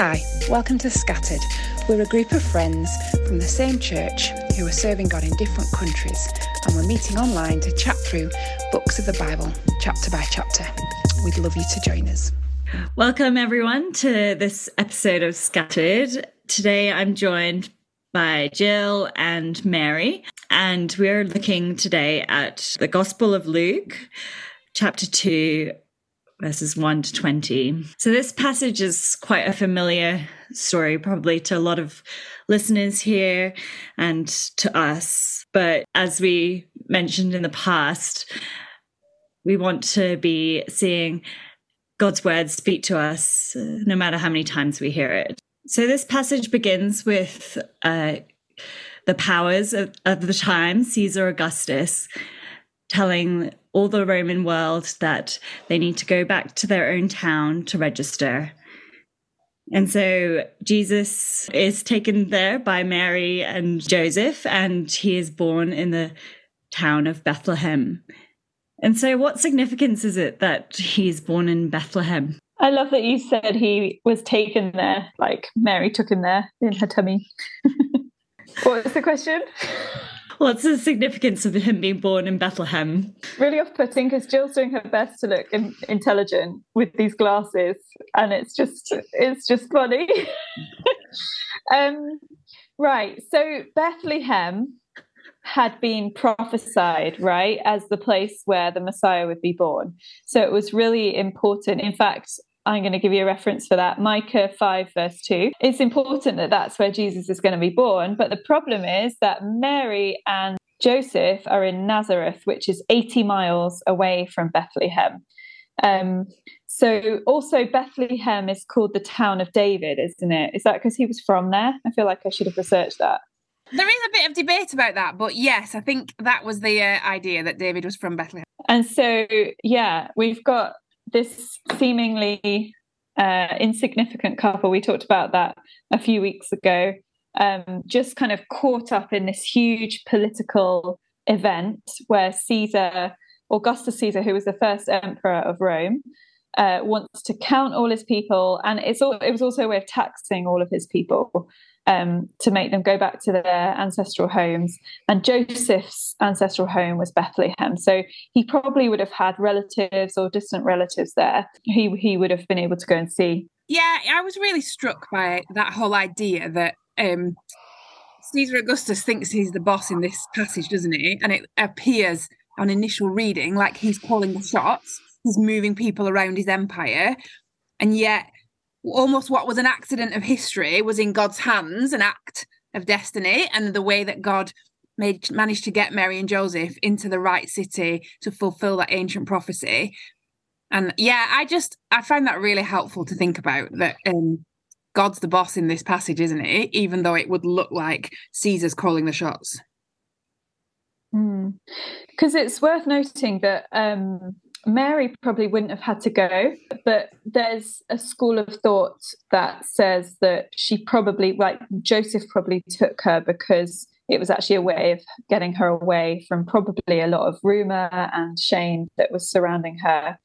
Hi, welcome to Scattered. We're a group of friends from the same church who are serving God in different countries, and we're meeting online to chat through books of the Bible, chapter by chapter. We'd love you to join us. Welcome, everyone, to this episode of Scattered. Today I'm joined by Jill and Mary, and we're looking today at the Gospel of Luke, chapter 2, verses 1 to 20. So, this passage is quite a familiar story, probably to a lot of listeners here and to us. But as we mentioned in the past, we want to be seeing God's word speak to us uh, no matter how many times we hear it. So, this passage begins with uh, the powers of, of the time, Caesar Augustus, telling all the Roman world that they need to go back to their own town to register. And so Jesus is taken there by Mary and Joseph, and he is born in the town of Bethlehem. And so, what significance is it that he's born in Bethlehem? I love that you said he was taken there, like Mary took him there in her tummy. what was the question? What's the significance of him being born in Bethlehem? Really off putting because Jill's doing her best to look in- intelligent with these glasses, and it's just it's just funny. um, right, so Bethlehem had been prophesied, right, as the place where the Messiah would be born. So it was really important. In fact, I'm going to give you a reference for that. Micah 5, verse 2. It's important that that's where Jesus is going to be born. But the problem is that Mary and Joseph are in Nazareth, which is 80 miles away from Bethlehem. Um, so also Bethlehem is called the town of David, isn't it? Is that because he was from there? I feel like I should have researched that. There is a bit of debate about that, but yes, I think that was the uh, idea that David was from Bethlehem. And so, yeah, we've got this seemingly uh, insignificant couple, we talked about that a few weeks ago, um, just kind of caught up in this huge political event where Caesar, Augustus Caesar, who was the first emperor of Rome, uh, wants to count all his people, and it's all, it was also a way of taxing all of his people um, to make them go back to their ancestral homes. And Joseph's ancestral home was Bethlehem. So he probably would have had relatives or distant relatives there. He, he would have been able to go and see. Yeah, I was really struck by that whole idea that um, Caesar Augustus thinks he's the boss in this passage, doesn't he? And it appears on initial reading like he's calling the shots, he's moving people around his empire. And yet almost what was an accident of history was in God's hands, an act of destiny, and the way that God made managed to get Mary and Joseph into the right city to fulfill that ancient prophecy. And yeah, I just I find that really helpful to think about that um, God's the boss in this passage, isn't it? Even though it would look like Caesar's calling the shots. Because mm. it's worth noting that um, Mary probably wouldn't have had to go, but there's a school of thought that says that she probably, like Joseph, probably took her because it was actually a way of getting her away from probably a lot of rumor and shame that was surrounding her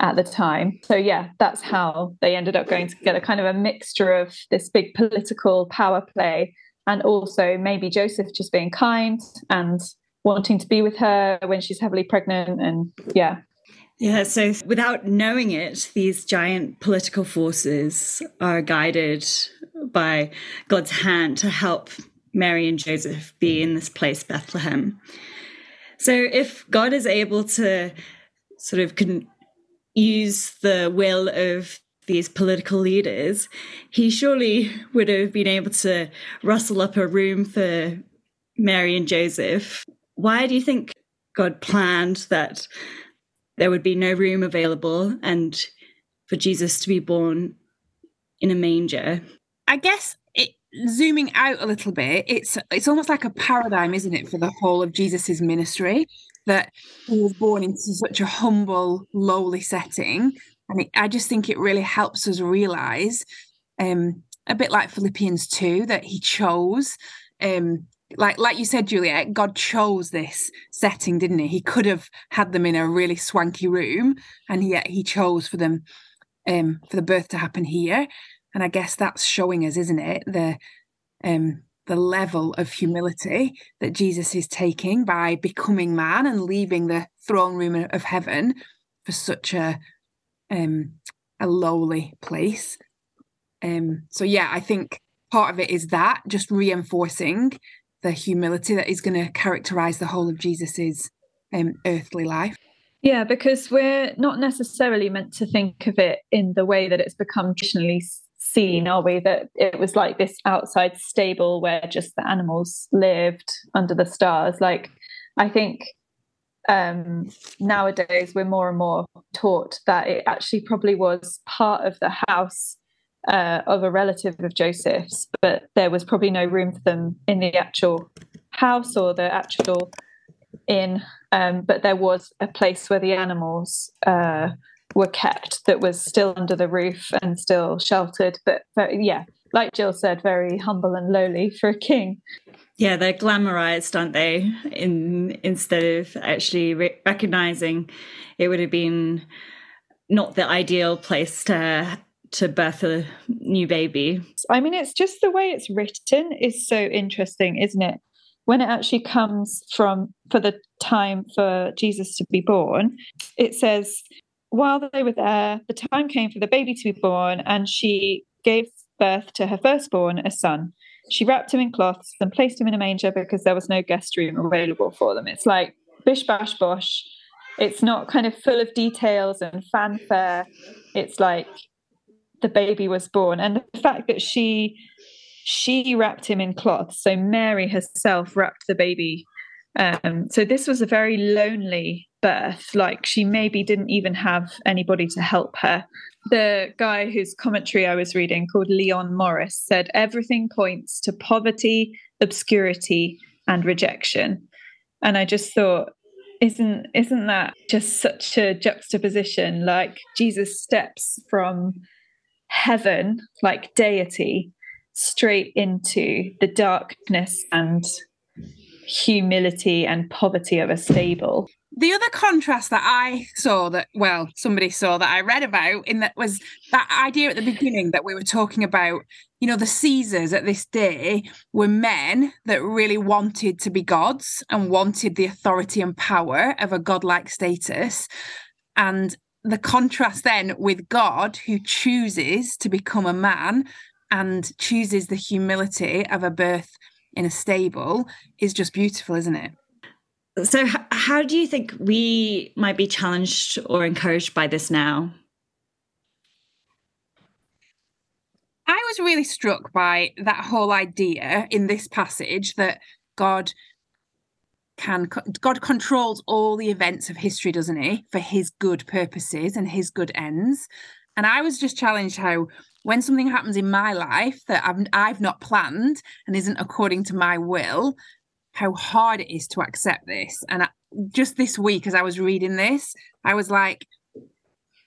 at the time. So, yeah, that's how they ended up going together kind of a mixture of this big political power play and also maybe Joseph just being kind and wanting to be with her when she's heavily pregnant. And yeah, yeah, so without knowing it, these giant political forces are guided by God's hand to help Mary and Joseph be in this place, Bethlehem. So if God is able to sort of con- use the will of these political leaders, he surely would have been able to rustle up a room for Mary and Joseph. Why do you think God planned that there would be no room available and for Jesus to be born in a manger. I guess it, zooming out a little bit, it's it's almost like a paradigm, isn't it, for the whole of Jesus's ministry that he was born into such a humble, lowly setting, and it, I just think it really helps us realize, um, a bit like Philippians two, that he chose um, like like you said juliet god chose this setting didn't he? He could have had them in a really swanky room and yet he chose for them um for the birth to happen here. And I guess that's showing us, isn't it, the um, the level of humility that Jesus is taking by becoming man and leaving the throne room of heaven for such a um, a lowly place. Um, so yeah, I think part of it is that just reinforcing the humility that is going to characterize the whole of Jesus's um, earthly life. Yeah, because we're not necessarily meant to think of it in the way that it's become traditionally seen, are we? That it was like this outside stable where just the animals lived under the stars. Like, I think um, nowadays we're more and more taught that it actually probably was part of the house uh, of a relative of Joseph's, but there was probably no room for them in the actual house or the actual inn. Um, but there was a place where the animals uh, were kept that was still under the roof and still sheltered. But, but yeah, like Jill said, very humble and lowly for a king. Yeah, they're glamorized, aren't they? In instead of actually re- recognizing, it would have been not the ideal place to to birth a new baby. I mean, it's just the way it's written is so interesting, isn't it? When it actually comes from for the time for Jesus to be born, it says, while they were there, the time came for the baby to be born, and she gave birth to her firstborn, a son. She wrapped him in cloths and placed him in a manger because there was no guest room available for them. It's like bish bash bosh. It's not kind of full of details and fanfare. It's like the baby was born. And the fact that she she wrapped him in cloth. So mary herself wrapped the baby um, so this was a very lonely birth. Like she maybe didn't even have anybody to help her. The guy whose commentary i was reading called leon morris said everything points to poverty obscurity and rejection. And i just thought isn't isn't that just such a juxtaposition? Like jesus steps from heaven, like deity, straight into the darkness and humility and poverty of a stable. The other contrast that I saw that, well, somebody saw that I read about in that was that idea at the beginning that we were talking about, you know, the Caesars at this day were men that really wanted to be gods and wanted the authority and power of a godlike status. And the contrast then with God, who chooses to become a man and chooses the humility of a birth in a stable, is just beautiful, isn't it? So, how do you think we might be challenged or encouraged by this now? I was really struck by that whole idea in this passage that God can God controls all the events of history, doesn't he, for his good purposes and his good ends. And I was just challenged how when something happens in my life that I've I've not planned and isn't according to my will, how hard it is to accept this. And I, just this week, as I was reading this, I was like,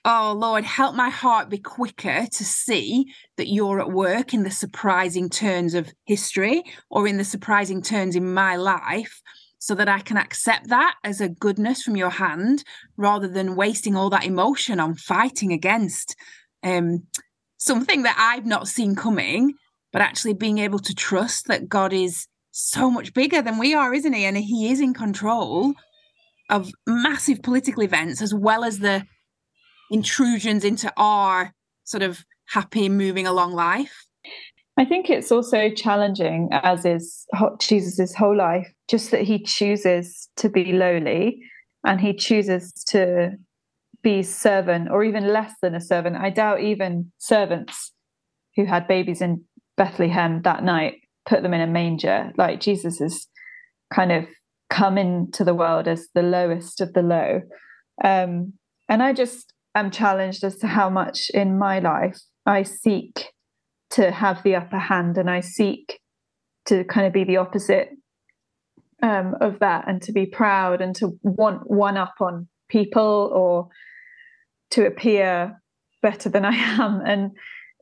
"Oh Lord, help my heart be quicker to see that you're at work in the surprising turns of history or in the surprising turns in my life." So that I can accept that as a goodness from your hand rather than wasting all that emotion on fighting against um, something that I've not seen coming, but actually being able to trust that God is so much bigger than we are, isn't he? And he is in control of massive political events as well as the intrusions into our sort of happy moving along life. I think it's also challenging, as is Jesus' whole life, just that he chooses to be lowly and he chooses to be servant or even less than a servant. I doubt even servants who had babies in Bethlehem that night put them in a manger. Like Jesus has kind of come into the world as the lowest of the low. Um, and I just am challenged as to how much in my life I seek to have the upper hand and I seek to kind of be the opposite um, of that and to be proud and to want one up on people or to appear better than I am. And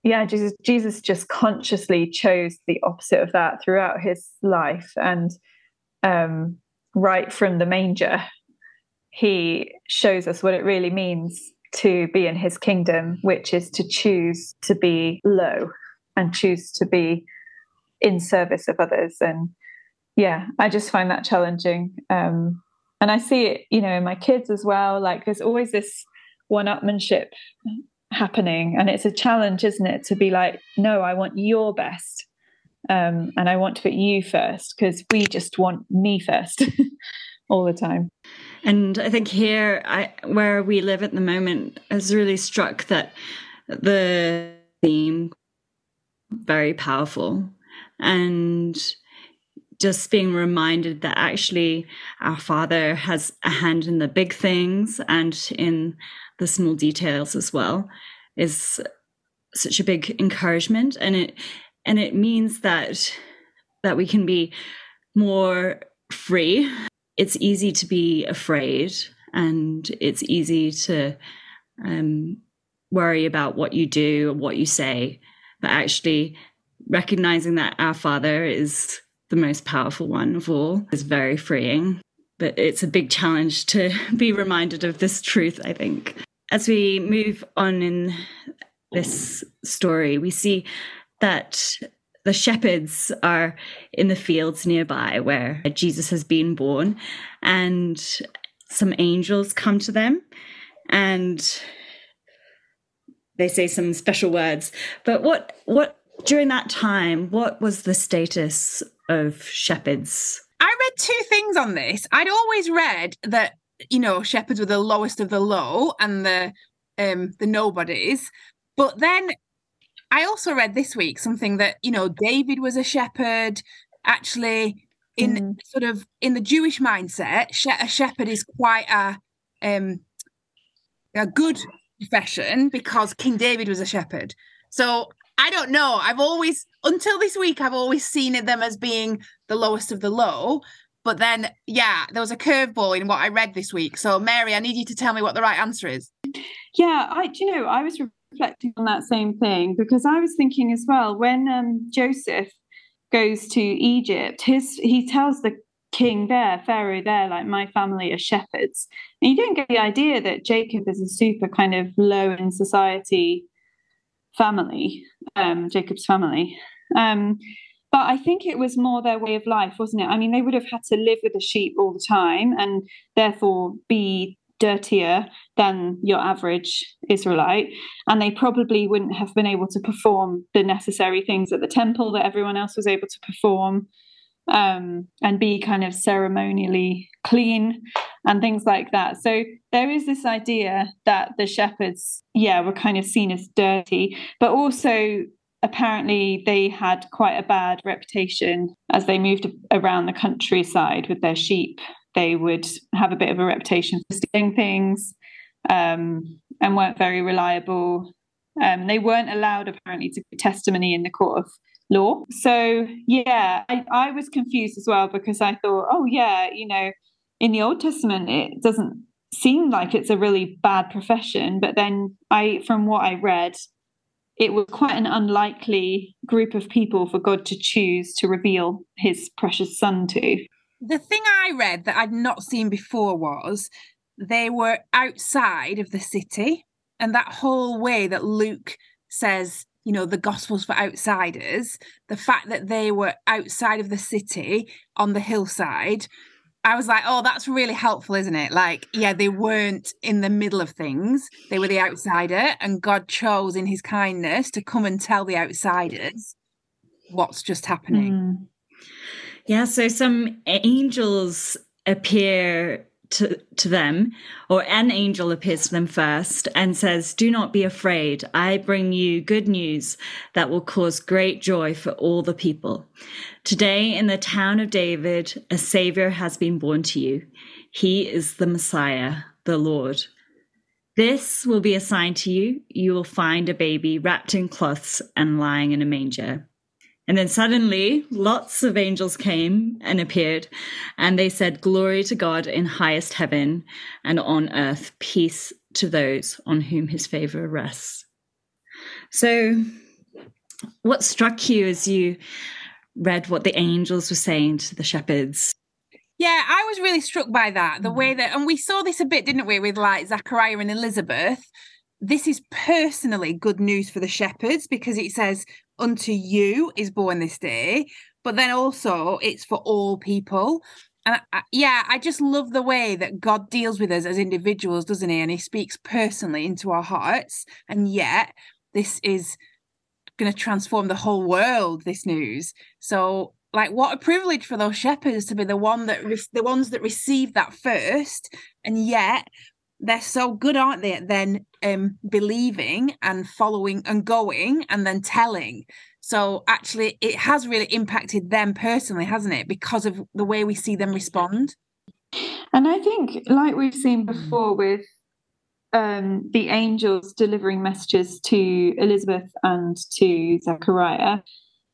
yeah, Jesus, Jesus just consciously chose the opposite of that throughout his life. And um, right from the manger, he shows us what it really means to be in his kingdom, which is to choose to be low and choose to be in service of others. And yeah, I just find that challenging. Um, and I see it, you know, in my kids as well. Like there's always this one upmanship happening. And it's a challenge, isn't it, to be like, no, I want your best. Um, and I want to put you first because we just want me first all the time. And I think here, I, where we live at the moment, has really struck that the theme very powerful. And just being reminded that actually our father has a hand in the big things and in the small details as well is such a big encouragement. And it and it means that that we can be more free. It's easy to be afraid and it's easy to um, worry about what you do what you say but actually recognizing that our father is the most powerful one of all is very freeing. But it's a big challenge to be reminded of this truth i think. As we move on in this story, we see that the shepherds are in the fields nearby where Jesus has been born, and some angels come to them and they say some special words. But what what during that time, what was the status of shepherds? I read two things on this. I'd always read that you know, shepherds were the lowest of the low and the um the nobodies. But then I also read this week something that, you know, David was a shepherd. Actually, in mm. sort of in the Jewish mindset, a shepherd is quite a um a good profession because King David was a shepherd. So I don't know. I've always until this week I've always seen them as being the lowest of the low. But then, yeah, there was a curveball in what I read this week. So, Mary, I need you to tell me what the right answer is. Yeah, I, you know, I was reflecting on that same thing because I was thinking as well when um, Joseph goes to Egypt, his he tells the king there, Pharaoh there, like my family are shepherds. And you don't get the idea that Jacob is a super kind of low in society family, um, Jacob's family. Um, but I think it was more their way of life, wasn't it? I mean, they would have had to live with the sheep all the time and therefore be dirtier than your average Israelite. And they probably wouldn't have been able to perform the necessary things at the temple that everyone else was able to perform um, and be kind of ceremonially clean and things like that. So there is this idea that the shepherds, yeah, were kind of seen as dirty, but also apparently they had quite a bad reputation as they moved around the countryside with their sheep. They would have a bit of a reputation for stealing things um, and weren't very reliable. Um, they weren't allowed, apparently, to give testimony in the court of law. So, yeah, I, I was confused as well because I thought, oh, yeah, you know, in the Old Testament, it doesn't seem like it's a really bad profession. But then I, from what I read, it was quite an unlikely group of people for God to choose to reveal his precious son to. The thing I read that I'd not seen before was they were outside of the city, and that whole way that Luke says, you know, the gospel's for outsiders, the fact that they were outside of the city on the hillside I was like, oh, that's really helpful, isn't it? Like, yeah, they weren't in the middle of things, they were the outsider, and God chose in his kindness to come and tell the outsiders what's just happening. Mm. Yeah, so some angels appear to, to them, or an angel appears to them first and says, Do not be afraid. I bring you good news that will cause great joy for all the people. Today, in the town of David, a Savior has been born to you. He is the Messiah, the Lord. This will be a sign to you. You will find a baby wrapped in cloths and lying in a manger. And then suddenly, lots of angels came and appeared, and they said, Glory to God in highest heaven, and on earth, peace to those on whom his favor rests. So, what struck you as you read what the angels were saying to the shepherds? Yeah, I was really struck by that. The way mm. that, and we saw this a bit, didn't we, with like Zachariah and Elizabeth. This is personally good news for the shepherds because it says, Unto you is born this day, but then also it's for all people. And I, yeah, I just love the way that God deals with us as individuals, doesn't he? And he speaks personally into our hearts. And yet, this is going to transform the whole world, this news. So like what a privilege for those shepherds to be the one that re- the ones that receive that first and yet they're so good aren't they at then um believing and following and going and then telling so actually it has really impacted them personally hasn't it because of the way we see them respond and i think like we've seen before with um, the angels delivering messages to elizabeth and to zechariah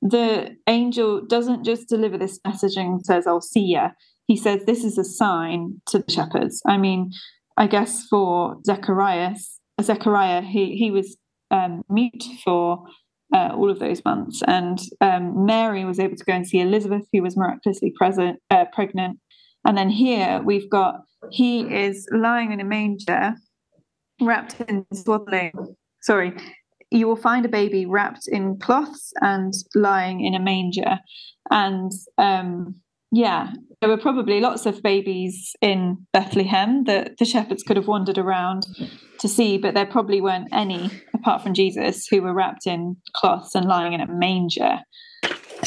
the angel doesn't just deliver this message and says, I'll see ya. He says, This is a sign to the shepherds. I mean, I guess for Zechariah, Zechariah, he, he was um, mute for uh, all of those months. And um, Mary was able to go and see Elizabeth, who was miraculously present, uh, pregnant. And then here we've got he is lying in a manger, wrapped in swaddling. Sorry, you will find a baby wrapped in cloths and lying in a manger. And um, yeah, there were probably lots of babies in Bethlehem that the shepherds could have wandered around to see, but there probably weren't any, apart from Jesus, who were wrapped in cloths and lying in a manger.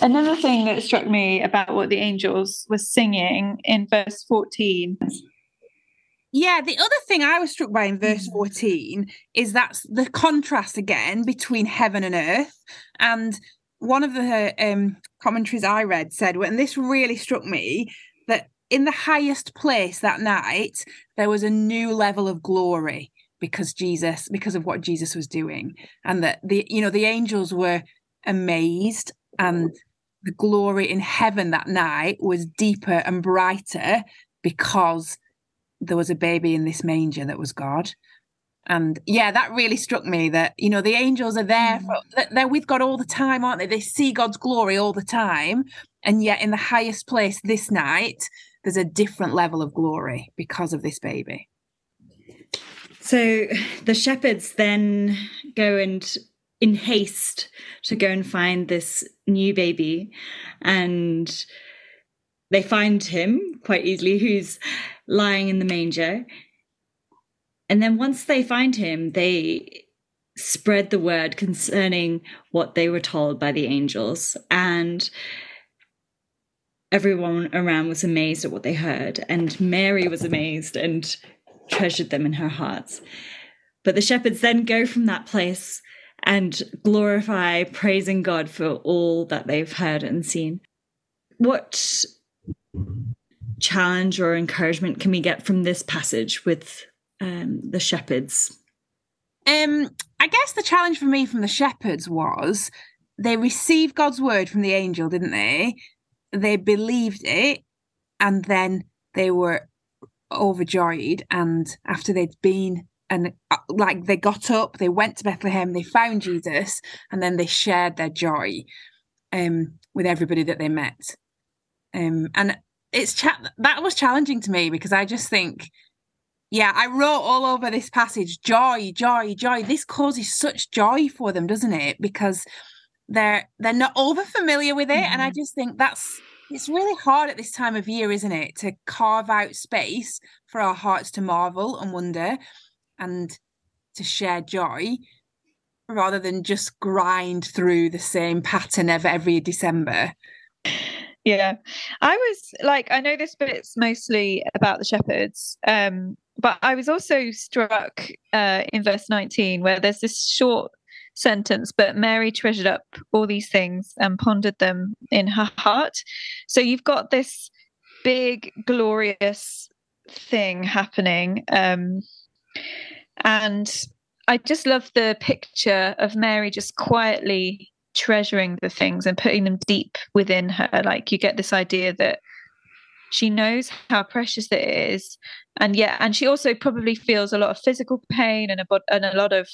Another thing that struck me about what the angels were singing in verse 14 yeah, the other thing I was struck by in verse mm. 14 is that's the contrast again between heaven and earth. And one of the um, commentaries I read said, and this really struck me, that in the highest place that night, there was a new level of glory because Jesus, because of what Jesus was doing. And that the, you know, the angels were amazed and the glory in heaven that night was deeper and brighter because there was a baby in this manger that was God. And yeah, that really struck me that, you know, the angels are there, for, mm. they're with God all the time, aren't they? They see God's glory all the time. And yet, in the highest place this night, there's a different level of glory because of this baby. So the shepherds then go and in haste to go and find this new baby. And they find him quite easily, who's lying in the manger. And then once they find him, they spread the word concerning what they were told by the angels. And everyone around was amazed at what they heard. And Mary was amazed and treasured them in her hearts. But the shepherds then go from that place and glorify, praising God for all that they've heard and seen. What challenge or encouragement can we get from this passage with um, the shepherds? Um, I guess the challenge for me from the shepherds was they received God's word from the angel, didn't they? They believed it, and then they were overjoyed. And after they'd been and uh, like they got up, they went to Bethlehem, they found Jesus, and then they shared their joy um, with everybody that they met. Um, and it's cha- that was challenging to me because I just think, yeah, I wrote all over this passage joy, joy, joy. This causes such joy for them, doesn't it? Because they're they're not over familiar with it, mm-hmm. and I mm-hmm. just think that's it's really hard at this time of year, isn't it, to carve out space for our hearts to marvel and wonder, and to share joy rather than just grind through the same pattern of every December. Yeah. I was like, I know this bit's mostly about the shepherds, um, but I was also struck uh, in verse 19 where there's this short sentence, but Mary treasured up all these things and pondered them in her heart. So you've got this big, glorious thing happening. Um, and I just love the picture of Mary just quietly treasuring the things and putting them deep within her. Like you get this idea that she knows how precious it is, and yeah, and she also probably feels a lot of physical pain and a and a lot of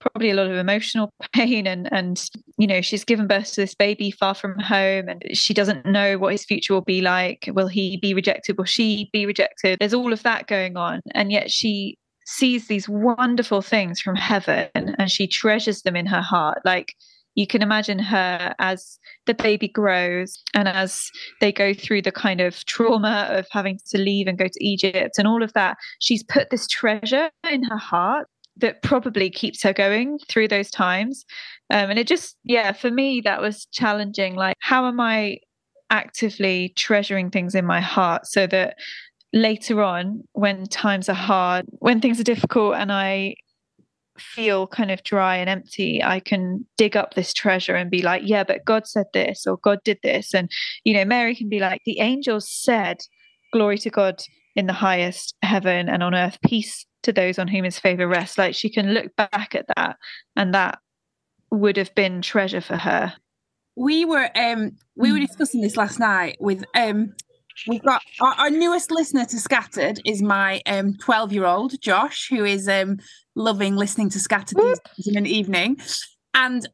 probably a lot of emotional pain. And and you know she's given birth to this baby far from home and she doesn't know what his future will be like. Will he be rejected? Will she be rejected? There's all of that going on. And yet she sees these wonderful things from heaven and she treasures them in her heart. Like you can imagine her as the baby grows and as they go through the kind of trauma of having to leave and go to Egypt and all of that she's put this treasure in her heart that probably keeps her going through those times. Um, and it just, yeah, for me, that was challenging. Like, how am I actively treasuring things in my heart so that later on, when times are hard, when things are difficult, and I feel kind of dry and empty, I can dig up this treasure and be like, yeah, but God said this or God did this. And, you know, Mary can be like, the angels said, glory to God in the highest heaven and on earth, peace to those on whom his favor rests. Like she can look back at that, and that would have been treasure for her. We were um we were hmm. discussing this last night with um we've got our, our newest listener to Scattered is my um 12 year old Josh, who is um loving listening to Scattered in an evening, and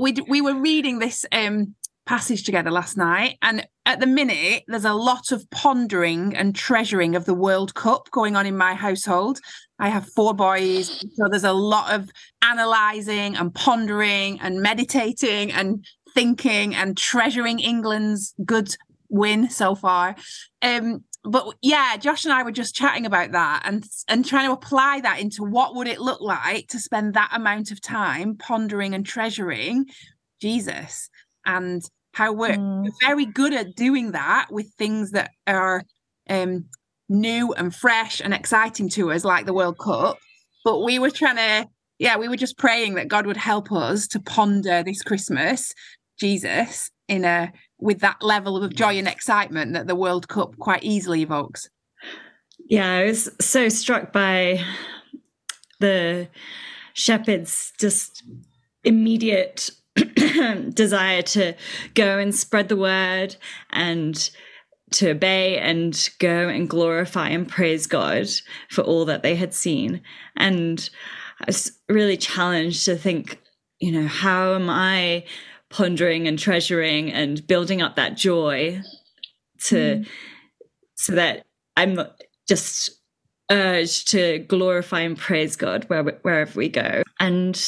we we were reading this um passage together last night. And at the minute, there's a lot of pondering and treasuring of the World Cup going on in my household. I have four boys. So there's a lot of analysing and pondering and meditating and thinking and treasuring England's good win so far. Um, but yeah, Josh and I were just chatting about that and and trying to apply that into what would it look like to spend that amount of time pondering and treasuring Jesus and how we're mm. very good at doing that with things that are um, new and fresh and exciting to us, like the World Cup. But we were trying to, yeah, we were just praying that God would help us to ponder this Christmas Jesus in a with that level of joy and excitement that the World Cup quite easily evokes. Yeah, I was so struck by the shepherds just immediate desire to go and spread the word and to obey and go and glorify and praise God for all that they had seen. And I was really challenged to think, you know, how am I pondering and treasuring and building up that joy to mm. so that I'm just urged to glorify and praise God where, wherever we go. And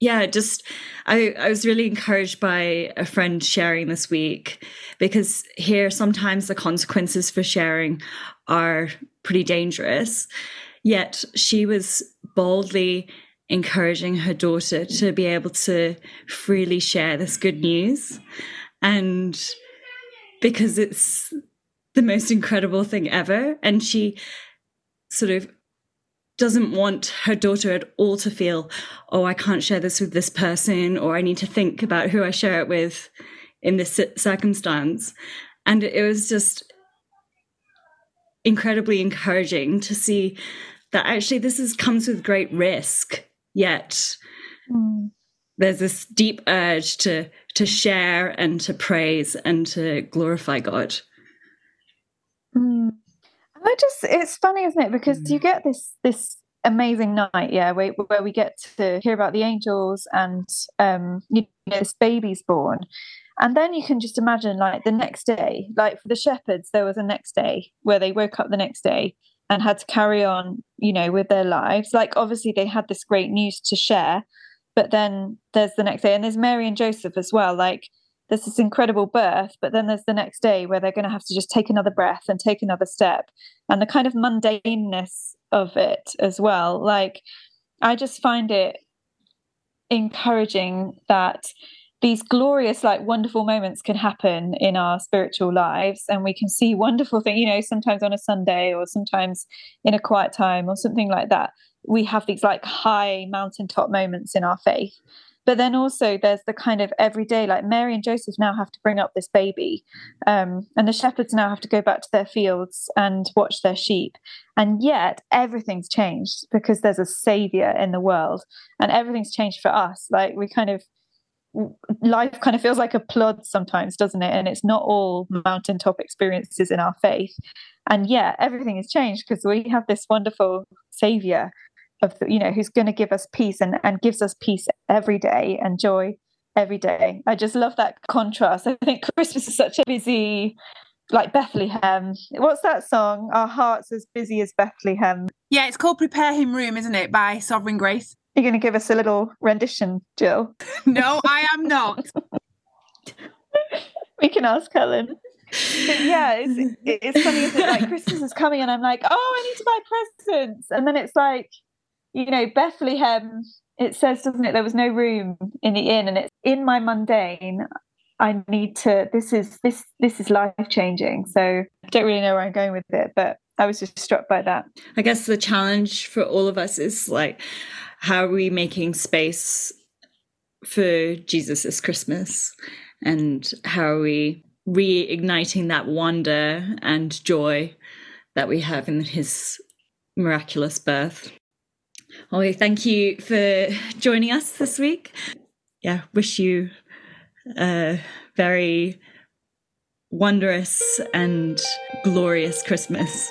yeah, just I, I was really encouraged by a friend sharing this week because here sometimes the consequences for sharing are pretty dangerous. Yet she was boldly encouraging her daughter to be able to freely share this good news. And because it's the most incredible thing ever. And she sort of doesn't want her daughter at all to feel, oh, I can't share this with this person, or I need to think about who I share it with in this circumstance. And it was just incredibly encouraging to see that actually this is comes with great risk, yet mm. there's this deep urge to to share and to praise and to glorify God. Mm. I just it's funny, isn't it? Because you mm. get this this amazing night, yeah, where, where we get to hear about the angels and um you know this baby's born. And then you can just imagine like the next day, like for the shepherds, there was a next day where they woke up the next day and had to carry on, you know, with their lives. Like obviously they had this great news to share, but then there's the next day and there's Mary and Joseph as well. Like there's this incredible birth, but then there's the next day where they're going to have to just take another breath and take another step. And the kind of mundaneness of it as well. Like, I just find it encouraging that these glorious, like wonderful moments can happen in our spiritual lives, and we can see wonderful things, you know, sometimes on a Sunday or sometimes in a quiet time or something like that. We have these like high mountaintop moments in our faith. But then also there's the kind of everyday, like Mary and Joseph now have to bring up this baby, um, and the shepherds now have to go back to their fields and watch their sheep. And yet everything's changed because there's a savior in the world, and everything's changed for us. Like we kind of life kind of feels like a plod sometimes, doesn't it? And it's not all mountaintop experiences in our faith. And yet everything has changed because we have this wonderful savior of the, you know who's going to give us peace and and gives us peace every day and joy every day. I just love that contrast. I think Christmas is such a busy like Bethlehem. What's that song? Our hearts as busy as Bethlehem. Yeah, it's called Prepare Him Room, isn't it, by Sovereign Grace? You're going to give us a little rendition, Jill? no, I am not. we can ask Helen. But yeah, it's, it's funny, isn't it? Like Christmas is coming, and I'm like, oh, I need to buy presents. And then it's like, you know, Bethlehem, it says, doesn't it? There was no room in the inn, and it's in my mundane. I need to this is this this is life changing. So I don't really know where I'm going with it, but I was just struck by that. I guess the challenge for all of us is like how are we making space for Jesus this Christmas? And how are we reigniting that wonder and joy that we have in his miraculous birth? Ollie, thank you for joining us this week. Yeah, wish you a very wondrous and glorious Christmas.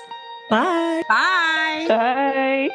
Bye. Bye. Bye.